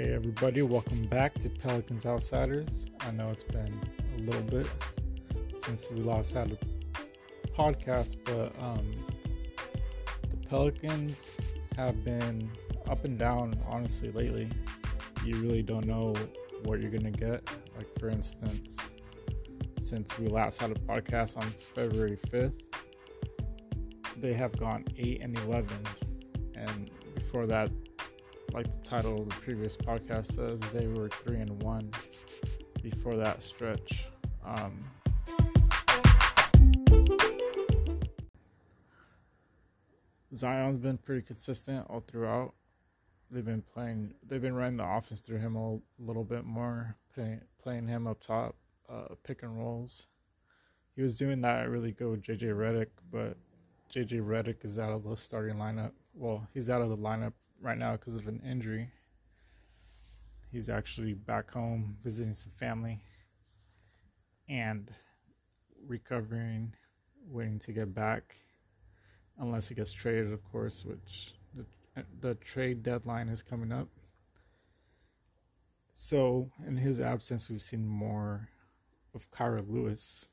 Hey, everybody, welcome back to Pelicans Outsiders. I know it's been a little bit since we last had a podcast, but um, the Pelicans have been up and down, honestly, lately. You really don't know what you're going to get. Like, for instance, since we last had a podcast on February 5th, they have gone 8 and 11. And before that, like the title of the previous podcast says, they were three and one before that stretch. Um, Zion's been pretty consistent all throughout. They've been playing. They've been running the offense through him a little bit more, playing, playing him up top, uh, pick and rolls. He was doing that really good with JJ Redick, but JJ Redick is out of the starting lineup. Well, he's out of the lineup right now because of an injury. He's actually back home visiting some family and recovering, waiting to get back, unless he gets traded, of course, which the, the trade deadline is coming up. So, in his absence, we've seen more of Kira Lewis.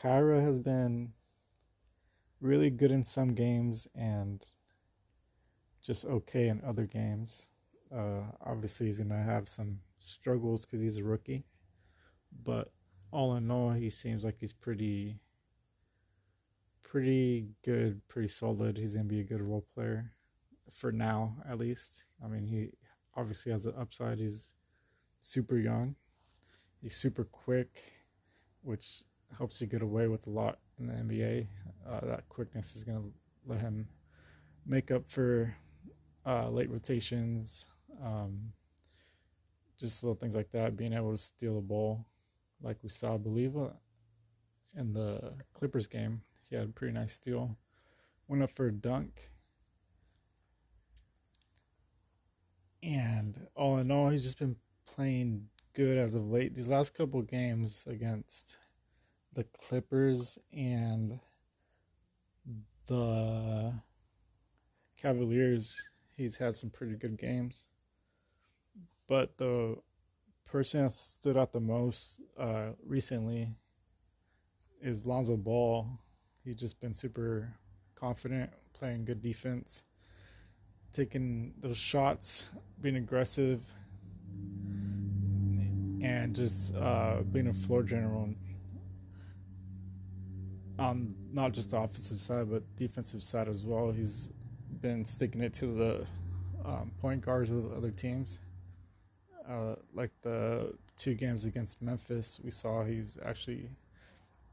Kira has been really good in some games and just okay in other games. Uh, obviously, he's gonna have some struggles because he's a rookie, but all in all, he seems like he's pretty, pretty good, pretty solid. He's gonna be a good role player for now, at least. I mean, he obviously has an upside. He's super young. He's super quick, which helps you get away with a lot in the NBA. Uh, that quickness is gonna let him make up for uh, late rotations, um, just little things like that. Being able to steal a ball, like we saw, I believe, uh, in the Clippers game, he had a pretty nice steal. Went up for a dunk. And all in all, he's just been playing good as of late. These last couple games against the Clippers and the Cavaliers, he's had some pretty good games. But the person that stood out the most uh, recently is Lonzo Ball. He's just been super confident, playing good defense, taking those shots, being aggressive, and just uh, being a floor general on not just the offensive side but defensive side as well. He's been sticking it to the um, point guards of the other teams. Uh, like the two games against Memphis, we saw he's actually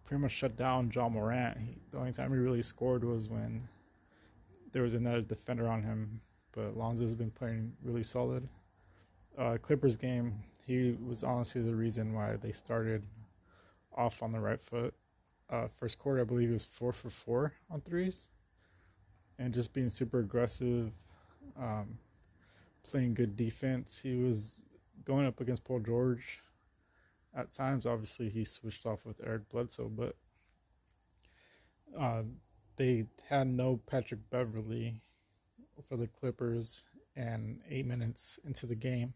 pretty much shut down Ja Morant. He, the only time he really scored was when there was another defender on him. But Lonzo's been playing really solid. Uh, Clippers game, he was honestly the reason why they started off on the right foot. Uh, first quarter, I believe he was four for four on threes and just being super aggressive, um, playing good defense. He was going up against Paul George. At times, obviously, he switched off with Eric Bledsoe, but uh, they had no Patrick Beverley for the Clippers, and eight minutes into the game,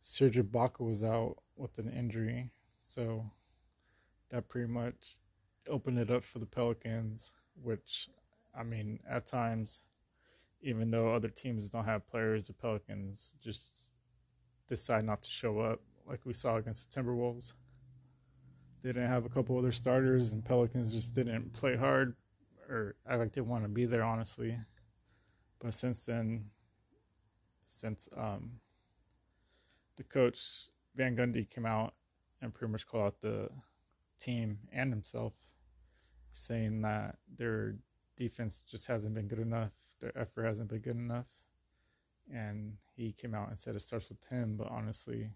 Serge Ibaka was out with an injury, so that pretty much opened it up for the Pelicans, which I mean, at times, even though other teams don't have players, the Pelicans just decide not to show up, like we saw against the Timberwolves. They didn't have a couple other starters, and Pelicans just didn't play hard or act like didn't want to be there, honestly. But since then, since um, the coach Van Gundy came out and pretty much called out the team and himself, saying that they're defense just hasn't been good enough. Their effort hasn't been good enough. And he came out and said it starts with him, but honestly,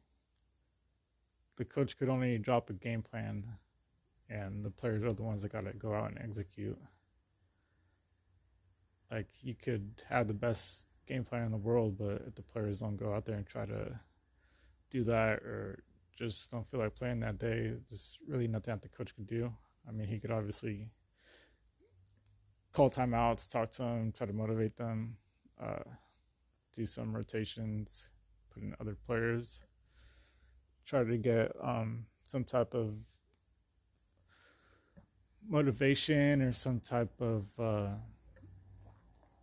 the coach could only drop a game plan, and the players are the ones that got to go out and execute. Like, you could have the best game plan in the world, but if the players don't go out there and try to do that or just don't feel like playing that day, there's really nothing that the coach could do. I mean, he could obviously call timeouts, talk to them, try to motivate them, uh, do some rotations, put in other players, try to get um, some type of motivation or some type of uh,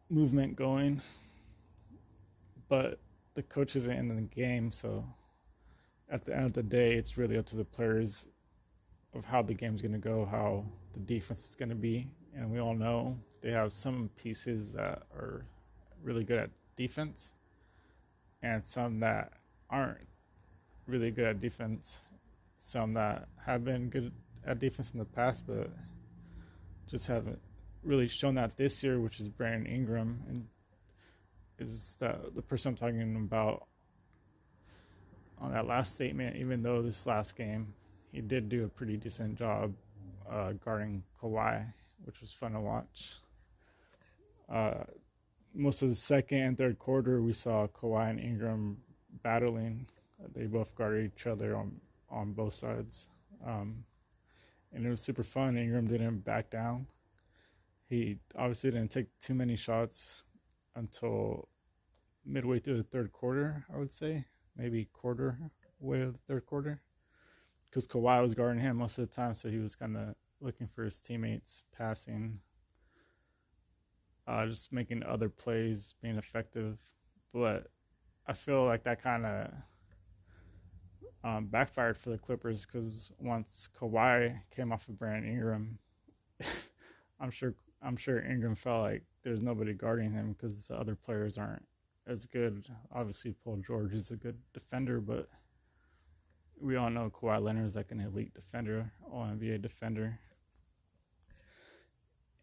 movement going. But the coach isn't in the game, so at the end of the day, it's really up to the players of how the game's going to go, how the defense is going to be. And we all know they have some pieces that are really good at defense and some that aren't really good at defense. Some that have been good at defense in the past, but just haven't really shown that this year, which is Brandon Ingram, and is the the person I'm talking about on that last statement. Even though this last game, he did do a pretty decent job uh, guarding Kawhi, which was fun to watch. Uh, most of the second and third quarter, we saw Kawhi and Ingram battling. They both guarded each other on on both sides, um, and it was super fun. Ingram didn't back down. He obviously didn't take too many shots until midway through the third quarter. I would say maybe quarter way of the third quarter, because Kawhi was guarding him most of the time, so he was kind of looking for his teammates passing uh, just making other plays, being effective. But I feel like that kind of um, backfired for the Clippers because once Kawhi came off of Brandon Ingram, I'm sure I'm sure Ingram felt like there's nobody guarding him because the other players aren't as good. Obviously, Paul George is a good defender, but we all know Kawhi Leonard is like an elite defender, All NBA defender.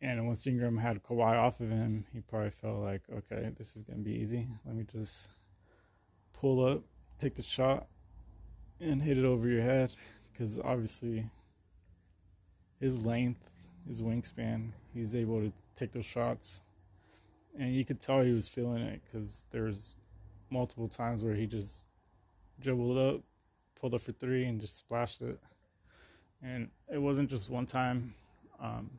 And once Ingram had Kawhi off of him, he probably felt like, okay, this is going to be easy. Let me just pull up, take the shot, and hit it over your head. Because obviously, his length, his wingspan, he's able to take those shots. And you could tell he was feeling it because there was multiple times where he just dribbled up, pulled up for three, and just splashed it. And it wasn't just one time. Um,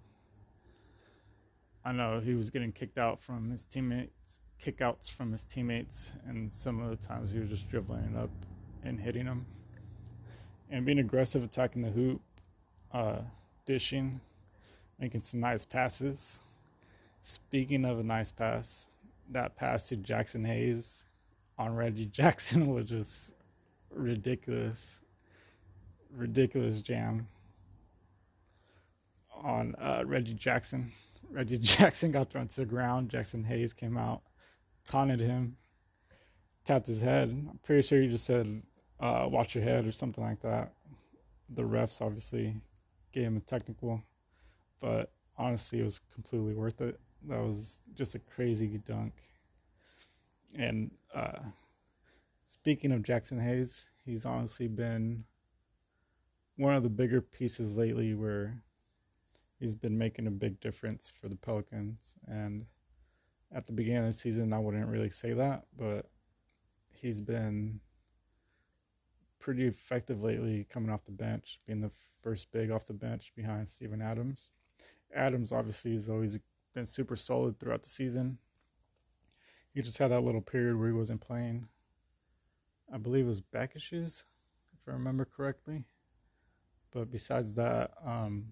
I know he was getting kicked out from his teammates, kickouts from his teammates, and some of the times he was just dribbling up and hitting them, and being aggressive, attacking the hoop, uh, dishing, making some nice passes. Speaking of a nice pass, that pass to Jaxson Hayes on Reggie Jackson was just ridiculous, ridiculous jam on uh, Reggie Jackson. Reggie Jackson got thrown to the ground. Jaxson Hayes came out, taunted him, tapped his head. I'm pretty sure he just said, uh, "Watch your head" or something like that. The refs obviously gave him a technical, but honestly, it was completely worth it. That was just a crazy dunk. And uh, speaking of Jaxson Hayes, he's honestly been one of the bigger pieces lately where he's been making a big difference for the Pelicans. And at the beginning of the season, I wouldn't really say that, but he's been pretty effective lately coming off the bench, being the first big off the bench behind Steven Adams. Adams obviously has always been super solid throughout the season. He just had that little period where he wasn't playing. I believe it was back issues, if I remember correctly. But besides that, um,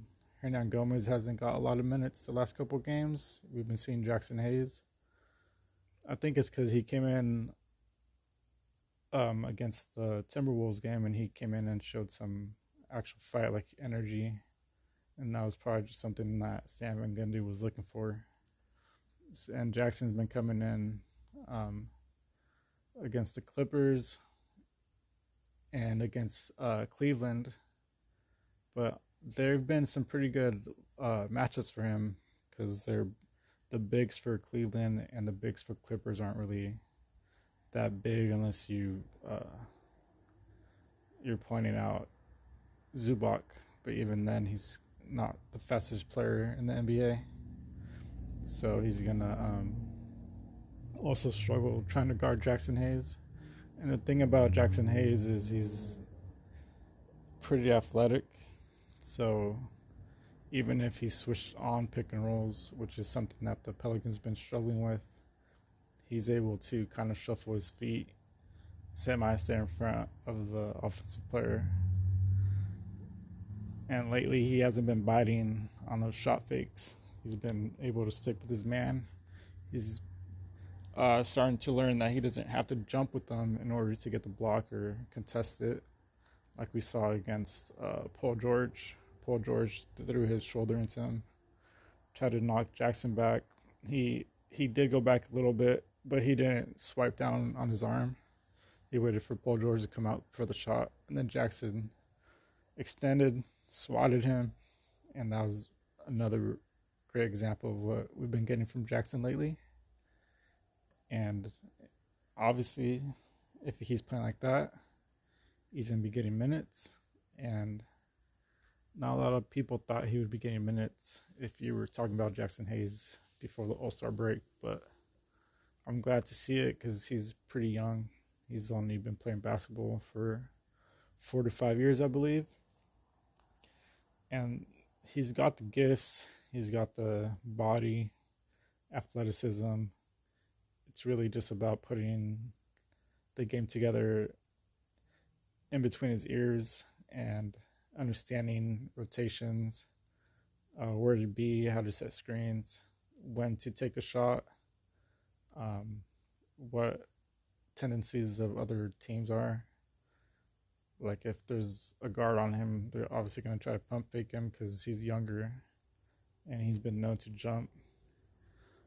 Hernangomez hasn't got a lot of minutes the last couple games. We've been seeing Jaxson Hayes. I think it's because he came in um, against the Timberwolves game and he came in and showed some actual fight like energy, and that was probably just something that Van Gundy was looking for. And Jaxson's been coming in um, against the Clippers and against uh, Cleveland, but there have been some pretty good uh, matchups for him because they're the bigs for Cleveland and the bigs for Clippers aren't really that big unless you uh, you're pointing out Zubac, but even then he's not the fastest player in the NBA, so he's gonna um, also struggle trying to guard Jaxson Hayes. And the thing about Jaxson Hayes is he's pretty athletic so even if he switched on pick and rolls, which is something that the Pelicans been struggling with, he's able to kind of shuffle his feet semi stay in front of the offensive player. And lately, he hasn't been biting on those shot fakes. He's been able to stick with his man. He's uh, starting to learn that he doesn't have to jump with them in order to get the block or contest it, like we saw against uh, Paul George. Paul George threw his shoulder into him, tried to knock Jaxson back. He he did go back a little bit, but he didn't swipe down on his arm. He waited for Paul George to come out for the shot, and then Jaxson extended, swatted him, and that was another great example of what we've been getting from Jaxson lately. And obviously, if he's playing like that, he's going to be getting minutes. And not a lot of people thought he would be getting minutes if you were talking about Jaxson Hayes before the All Star break. But I'm glad to see it because he's pretty young. He's only been playing basketball for four to five years, I believe. And he's got the gifts, he's got the body, athleticism it's really just about putting the game together in between his ears and understanding rotations, uh, where to be, how to set screens, when to take a shot, um, what tendencies of other teams are. Like if there's a guard on him, they're obviously going to try to pump fake him because he's younger and he's been known to jump.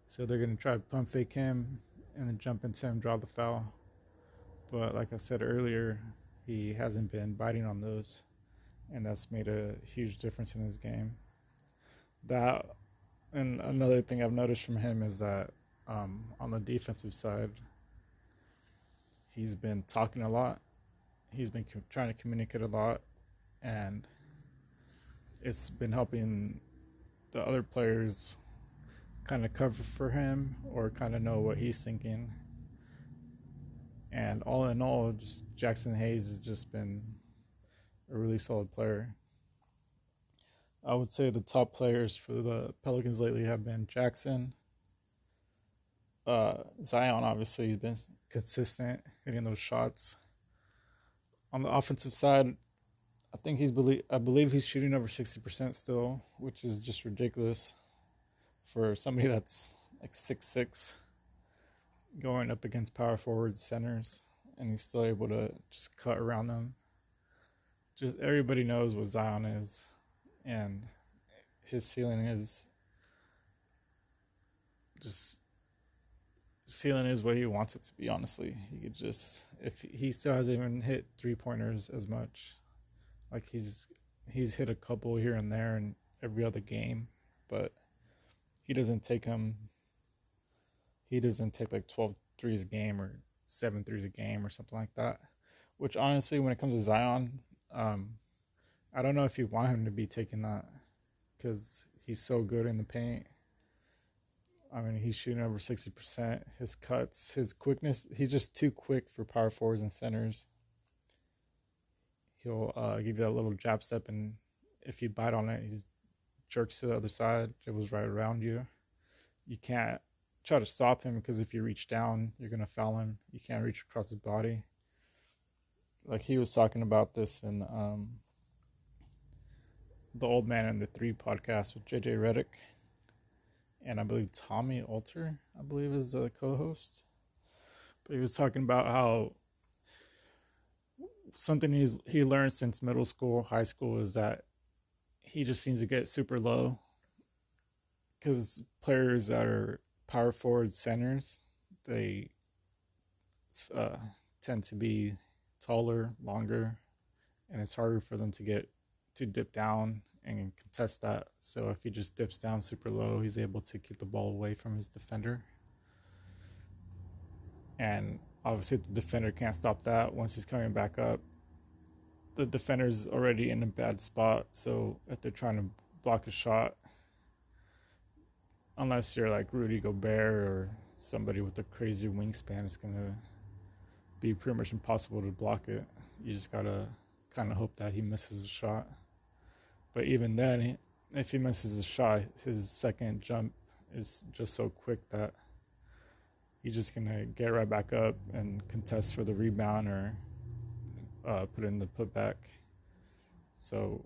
So they're going to try to pump fake him and then jump into him, draw the foul. But like I said earlier, he hasn't been biting on those, and that's made a huge difference in his game. That and another thing I've noticed from him is that um, on the defensive side, he's been talking a lot. He's been trying to communicate a lot, and it's been helping the other players kind of cover for him or kind of know what he's thinking. And all in all, just Jaxson Hayes has just been a really solid player. I would say the top players for the Pelicans lately have been Jaxson. Uh, Zion obviously has been consistent hitting those shots. On the offensive side, I think he's believe I believe he's shooting over sixty percent still, which is just ridiculous for somebody that's like six six, going up against power forwards, centers, and he's still able to just cut around them. Just everybody knows what Zion is, and his ceiling is just ceiling is what he wants it to be. Honestly, he could just if he still hasn't even hit three pointers as much, like he's he's hit a couple here and there in every other game, but he doesn't take him. He doesn't take like 12 threes a game or seven threes a game or something like that. Which honestly, when it comes to Zion, um, I don't know if you want him to be taking that because he's so good in the paint. I mean, he's shooting over 60%. His cuts, his quickness, he's just too quick for power forwards and centers. He'll uh, give you that little jab step, and if you bite on it, he jerks to the other side. It was right around you. You can't try to stop him because if you reach down, you're gonna foul him. You can't reach across his body. Like he was talking about this in um, the Old Man and the Three podcast with JJ Redick, and I believe Tommy Alter, I believe, is the co-host. But he was talking about how something he's he learned since middle school, high school is that he just seems to get super low because players that are power forward centers they uh, tend to be taller, longer, and it's harder for them to get to dip down and contest that. So if he just dips down super low, he's able to keep the ball away from his defender. And obviously, the defender can't stop that once he's coming back up the defender's already in a bad spot. So if they're trying to block a shot, unless you're like Rudy Gobert or somebody with a crazy wingspan, it's gonna be pretty much impossible to block it. You just gotta kind of hope that he misses a shot. But even then, if he misses a shot, his second jump is just so quick that he's just gonna get right back up and contest for the rebound or uh, put in the putback. So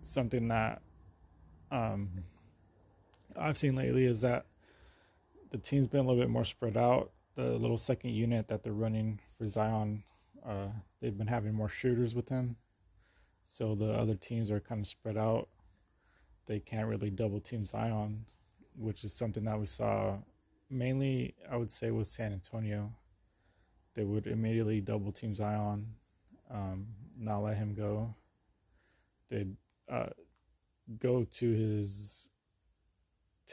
something that um, I've seen lately is that the team's been a little bit more spread out. The little second unit that they're running for Zion, uh, they've been having more shooters with him. So the other teams are kind of spread out. They can't really double team Zion, which is something that we saw mainly, I would say, with San Antonio. They would immediately double team Zion, um, not let him go. They'd uh, go to his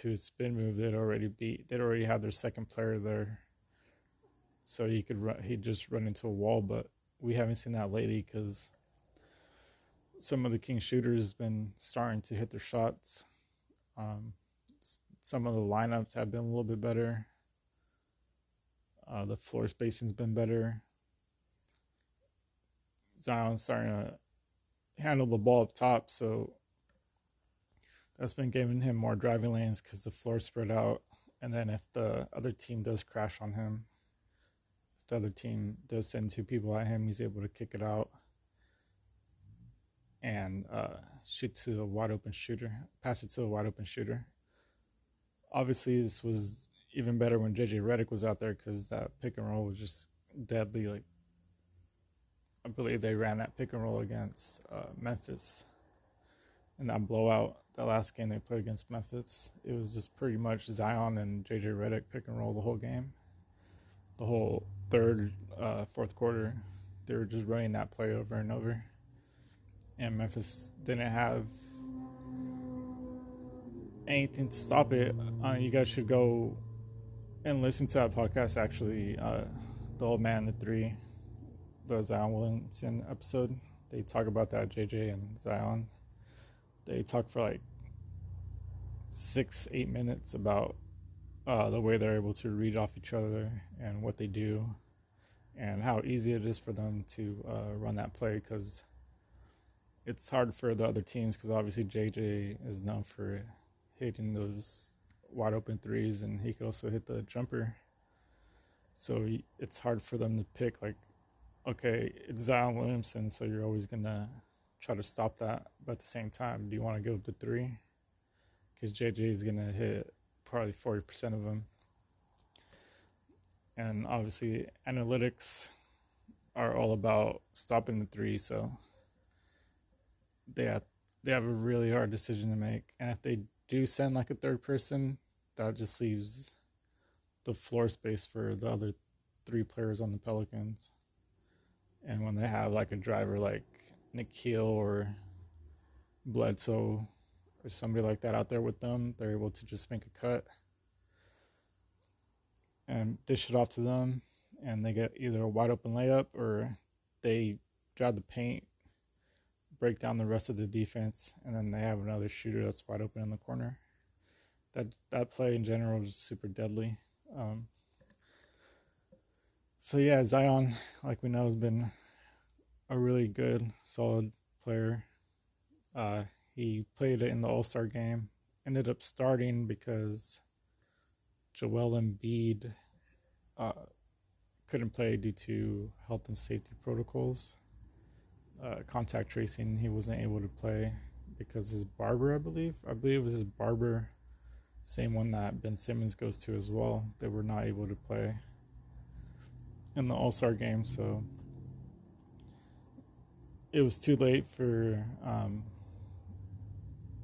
to his spin move. They'd already beat. They'd already had their second player there, so he could run. He'd just run into a wall. But we haven't seen that lately because some of the King shooters been starting to hit their shots. Um, some of the lineups have been a little bit better. Uh, the floor spacing's been better. Zion's starting to handle the ball up top, so that's been giving him more driving lanes because the floor spread out. And then if the other team does crash on him, if the other team does send two people at him, he's able to kick it out and uh, shoot to a wide open shooter, pass it to a wide open shooter. Obviously, this was even better when JJ Redick was out there because that pick and roll was just deadly. Like, I believe they ran that pick and roll against uh, Memphis in that blowout. That last game they played against Memphis, it was just pretty much Zion and JJ Redick pick and roll the whole game. The whole third, uh, fourth quarter, they were just running that play over and over and Memphis didn't have anything to stop it. Uh, you guys should go and listen to that podcast. Actually, uh, the old man, the three, the Zion Williamson episode. They talk about that JJ and Zion. They talk for like six, eight minutes about uh, the way they're able to read off each other and what they do, and how easy it is for them to uh, run that play because it's hard for the other teams because obviously JJ is known for hitting those wide open threes, and he could also hit the jumper. So it's hard for them to pick like, okay, it's Zion Williamson, so you're always gonna try to stop that. But at the same time, do you want to go up to three? Because JJ is gonna hit probably forty percent of them, and obviously analytics are all about stopping the three. So they have they have a really hard decision to make, and if they do send like a third person, that just leaves the floor space for the other three players on the Pelicans. And when they have like a driver like Nickeil or Bledsoe or somebody like that out there with them, they're able to just make a cut and dish it off to them, and they get either a wide open layup or they drive the paint break down the rest of the defense, and then they have another shooter that's wide open in the corner. That that play in general is super deadly. Um, so yeah, Zion, like we know, has been a really good, solid player. Uh, he played it in the All Star game. Ended up starting because Joel Embiid uh, couldn't play due to health and safety protocols uh, contact tracing, he wasn't able to play because his barber, I believe, I believe it was his barber, same one that Ben Simmons goes to as well. They were not able to play in the All Star game, so it was too late for um,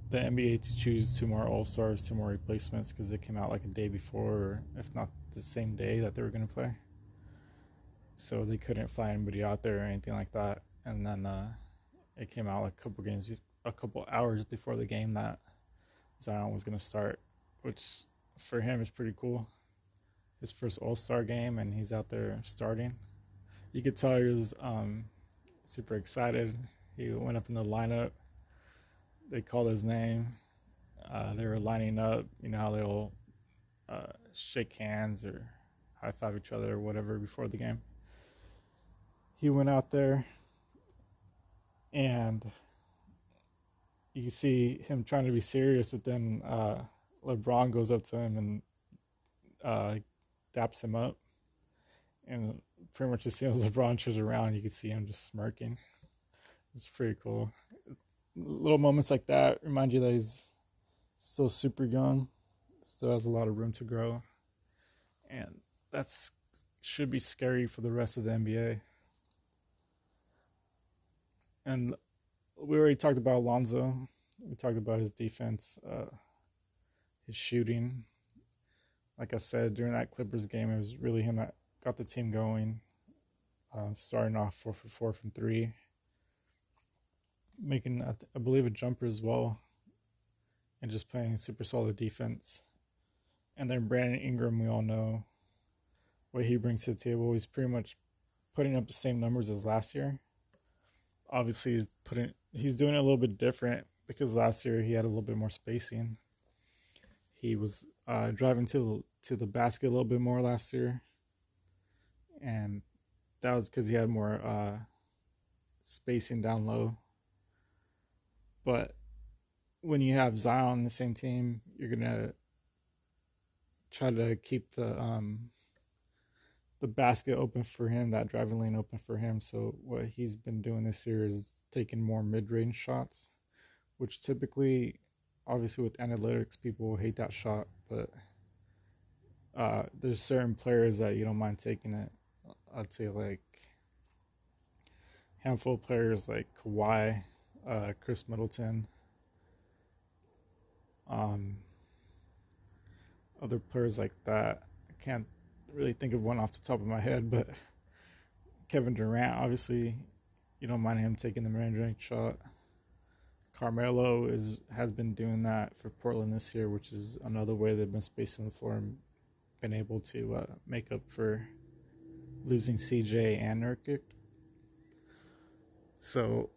the NBA to choose two more All Stars, two more replacements because it came out like a day before, or if not the same day that they were going to play. So they couldn't fly anybody out there or anything like that and then uh, it came out like a couple games, a couple hours before the game that Zion was going to start, which for him is pretty cool. His first All Star game, and he's out there starting. You could tell he was um, super excited. He went up in the lineup. They called his name. Uh, they were lining up. You know how they'll uh, shake hands or high five each other or whatever before the game. He went out there and you see him trying to be serious, but then uh, LeBron goes up to him and uh, daps him up. And pretty much as soon as LeBron turns around, you can see him just smirking. It's pretty cool. Little moments like that remind you that he's still super young, still has a lot of room to grow, and that's should be scary for the rest of the NBA. And we already talked about Alonzo. We talked about his defense, uh, his shooting. Like I said during that Clippers game, it was really him that got the team going. Uh, starting off four for four from three, making I believe a jumper as well, and just playing super solid defense. And then Brandon Ingram, we all know what he brings to the table. He's pretty much putting up the same numbers as last year. Obviously, he's putting he's doing it a little bit different because last year he had a little bit more spacing. He was uh, driving to to the basket a little bit more last year and that was because he had more uh, spacing down low. But when you have Zion on the same team, you're gonna try to keep the um, the basket open for him, that driving lane open for him. So what he's been doing this year is taking more mid range shots, which typically, obviously with analytics, people hate that shot, but uh, there's certain players that you don't mind taking it. I'd say like handful of players like Kawhi, uh, Khris Middleton, um, other players like that. I can't really think of one off the top of my head, but Kevin Durant, obviously, you don't mind him taking the mid-range shot. Carmelo is has been doing that for Portland this year, which is another way they've been spacing the floor and been able to uh, make up for losing CJ and Nurkic. So,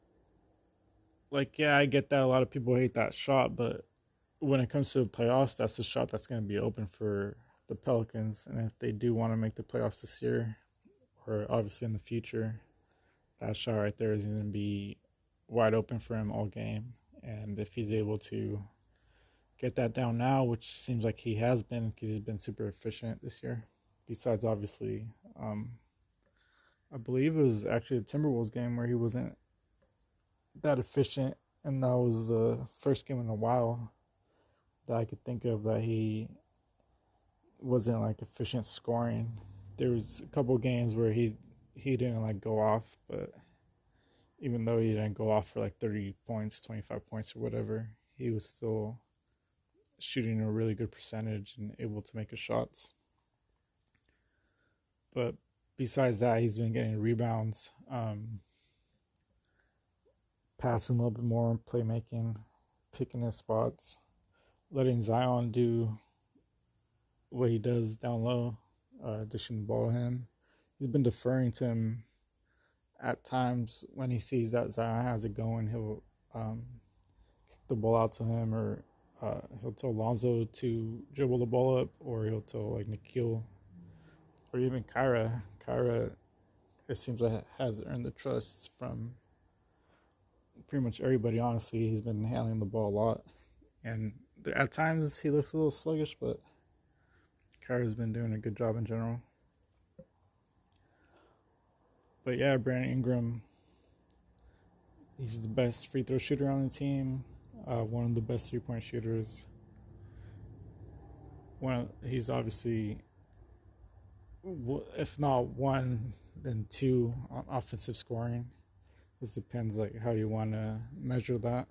like, yeah, I get that a lot of people hate that shot, but when it comes to the playoffs, that's the shot that's going to be open for the Pelicans. And if they do want to make the playoffs this year, or obviously in the future, that shot right there is going to be wide open for him all game. And if he's able to get that down now, which seems like he has been because he's been super efficient this year, besides obviously um, I believe it was actually the Timberwolves game where he wasn't that efficient, and that was the first game in a while that I could think of that he wasn't like efficient scoring. There was a couple games where he he didn't like go off, but even though he didn't go off for like 30 points, 25 points or whatever, he was still shooting a really good percentage and able to make his shots. But besides that, he's been getting rebounds, um, passing a little bit more, playmaking, picking his spots, letting Zion do what he does down low, uh, dishing the ball him. He's been deferring to him at times when he sees that Zion has it going. He'll um, kick the ball out to him, or uh, he'll tell Lonzo to dribble the ball up, or he'll tell like Nickeil or even Kira. Kira, it seems like has earned the trust from pretty much everybody. Honestly, he's been handling the ball a lot, and at times he looks a little sluggish, but Kira's been doing a good job in general. But yeah, Brandon Ingram, he's the best free throw shooter on the team. Uh, one of the best three point shooters. One, of, he's obviously if not one, then two on offensive scoring. This depends like how you want to measure that.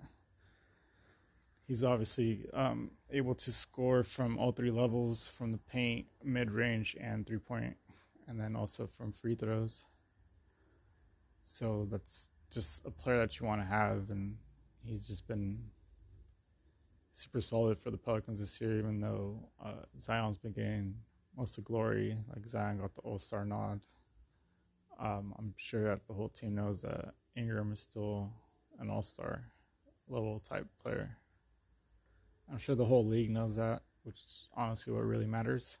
He's obviously um, able to score from all three levels, from the paint, mid range, and three point, and then also from free throws. So that's just a player that you want to have, and he's just been super solid for the Pelicans this year. Even though uh, Zion's been getting most of glory. Like Zion got the All Star nod. Um, I'm sure that the whole team knows that Ingram is still an All Star level type player. I'm sure the whole league knows that, which is honestly what really matters.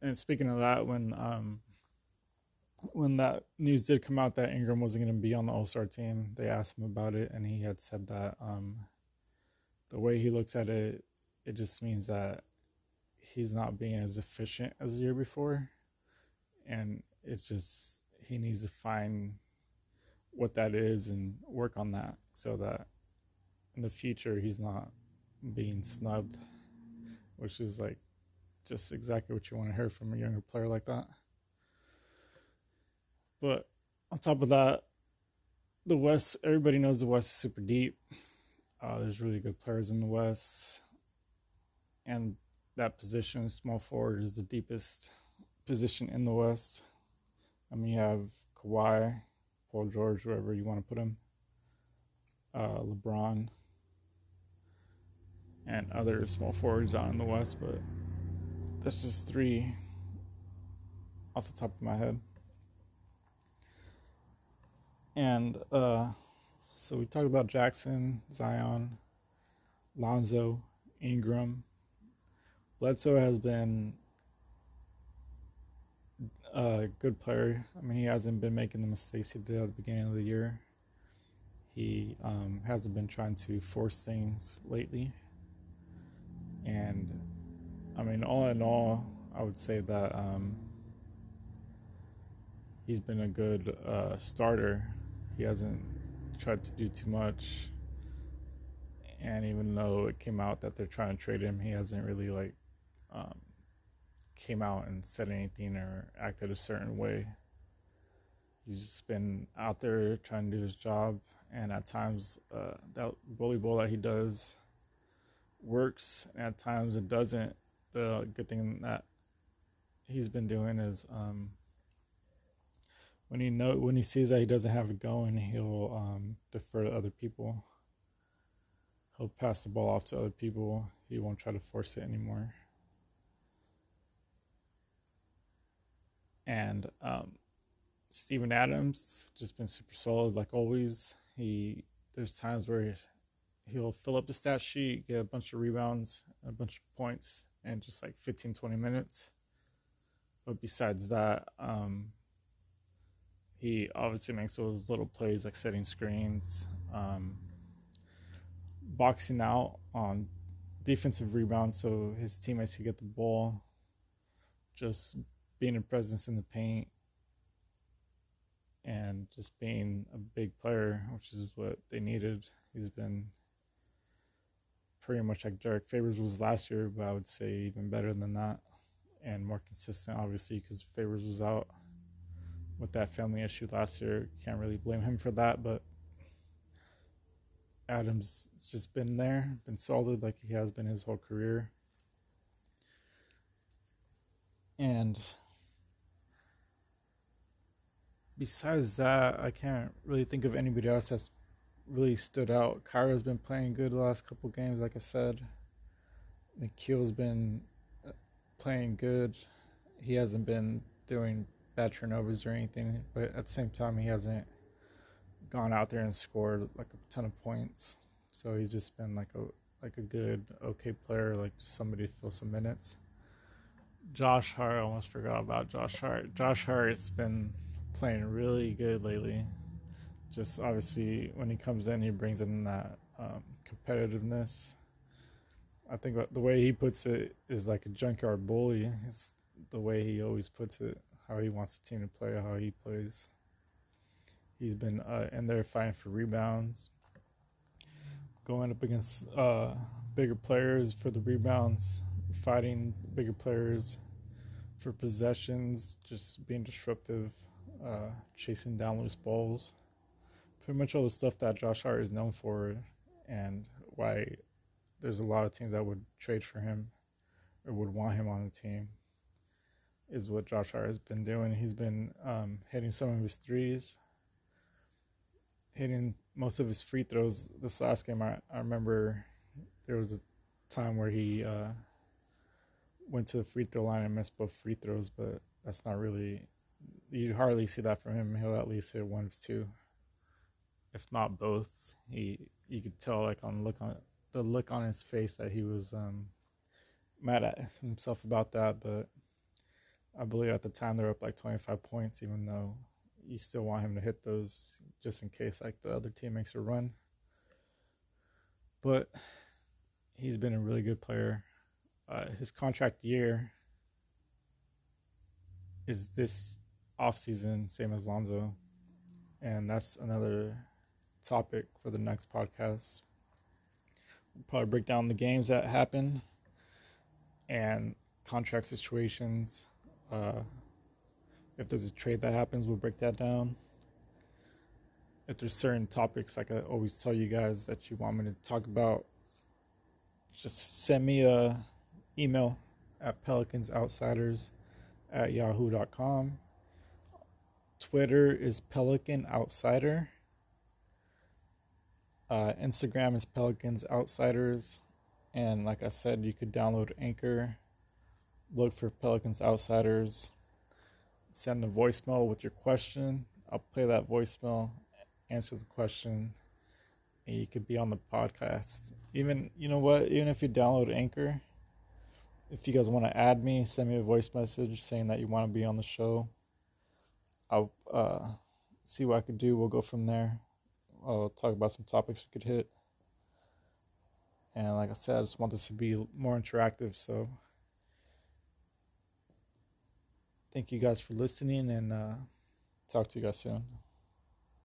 And speaking of that, when um, when that news did come out that Ingram wasn't going to be on the All Star team, they asked him about it, and he had said that um, the way he looks at it, it just means that he's not being as efficient as the year before, and it's just he needs to find what that is and work on that so that in the future he's not being snubbed, which is like just exactly what you want to hear from a younger player like that. But on top of that, the West, everybody knows the West is super deep. Uh, there's really good players in the West. And that position, small forward, is the deepest position in the West. I mean, you have Kawhi, Paul George, wherever you want to put him, uh, LeBron, and other small forwards out in the West, but that's just three off the top of my head. And uh, so we talked about Jaxson, Zion, Lonzo, Ingram. Bledsoe has been a good player. I mean, he hasn't been making the mistakes he did at the beginning of the year. He um, hasn't been trying to force things lately. And I mean, all in all, I would say that um, he's been a good uh, starter. He hasn't tried to do too much. And even though it came out that they're trying to trade him, he hasn't really like um, came out and said anything or acted a certain way. He's just been out there trying to do his job, and at times uh, that bully ball that he does works, and at times it doesn't. The good thing that he's been doing is um, when he know when he sees that he doesn't have it going, he'll um, defer to other people. He'll pass the ball off to other people. He won't try to force it anymore. And um, Steven Adams just been super solid like always. He there's times where he'll fill up the stat sheet, get a bunch of rebounds, a bunch of points, and just like 15, 20 minutes. But besides that, um, he obviously makes those little plays like setting screens, um, boxing out on defensive rebounds so his teammates can get the ball, just being a presence in the paint, and just being a big player, which is what they needed. He's been pretty much like Derrick Favors was last year, but I would say even better than that and more consistent, obviously, because Favors was out with that family issue last year. Can't really blame him for that, but Adams just been there, been solid like he has been his whole career. And besides that, I can't really think of anybody else that's really stood out. Kira's been playing good the last couple games, like I said. Nickeil's been uh, playing good. He hasn't been doing bad turnovers or anything, but at the same time, he hasn't gone out there and scored like a ton of points. So he's just been like a like a good, okay player, like just somebody to fill some minutes. Josh Hart, I almost forgot about Josh Hart. Josh Hart's been playing really good lately. Just obviously, when he comes in, he brings in that um, competitiveness. I think the way he puts it is like a junkyard bully. It's the way he always puts it how he wants the team to play, how he plays. He's been uh, in there fighting for rebounds, going up against uh, bigger players for the rebounds, fighting bigger players for possessions, just being disruptive, uh, chasing down loose balls. Pretty much all the stuff that Josh Hart is known for, and why there's a lot of teams that would trade for him or would want him on the team is what Josh Hart has been doing. He's been um, hitting some of his threes, hitting most of his free throws. This last game, I, I remember there was a time where he uh, went to the free throw line and missed both free throws, but that's not really, you hardly see that from him. He'll at least hit one of two, if not both. He, you could tell like on look on the look on his face that he was um, mad at himself about that, but I believe at the time they were up like 25 points, even though you still want him to hit those just in case like the other team makes a run. But he's been a really good player. uh, his contract year is this off season, same as Lonzo, and that's another topic for the next podcast. We'll probably break down the games that happened and contract situations. Uh, if there's a trade that happens, we'll break that down. If there's certain topics, like I always tell you guys, that you want me to talk about, just send me a email at pelicansoutsiders at yahoo.com. Twitter is Pelican Outsider. Uh, Instagram is Pelicans Outsiders. And like I said, you could download Anchor, look for Pelicans Outsiders, send a voicemail with your question. I'll play that voicemail, answer the question, and you could be on the podcast. Even, you know what, even if you download Anchor, if you guys want to add me, send me a voice message saying that you want to be on the show. I'll uh, see what I could do. We'll go from there. I'll talk about some topics we could hit. And like I said, I just want this to be more interactive. So thank you guys for listening and uh, talk to you guys soon.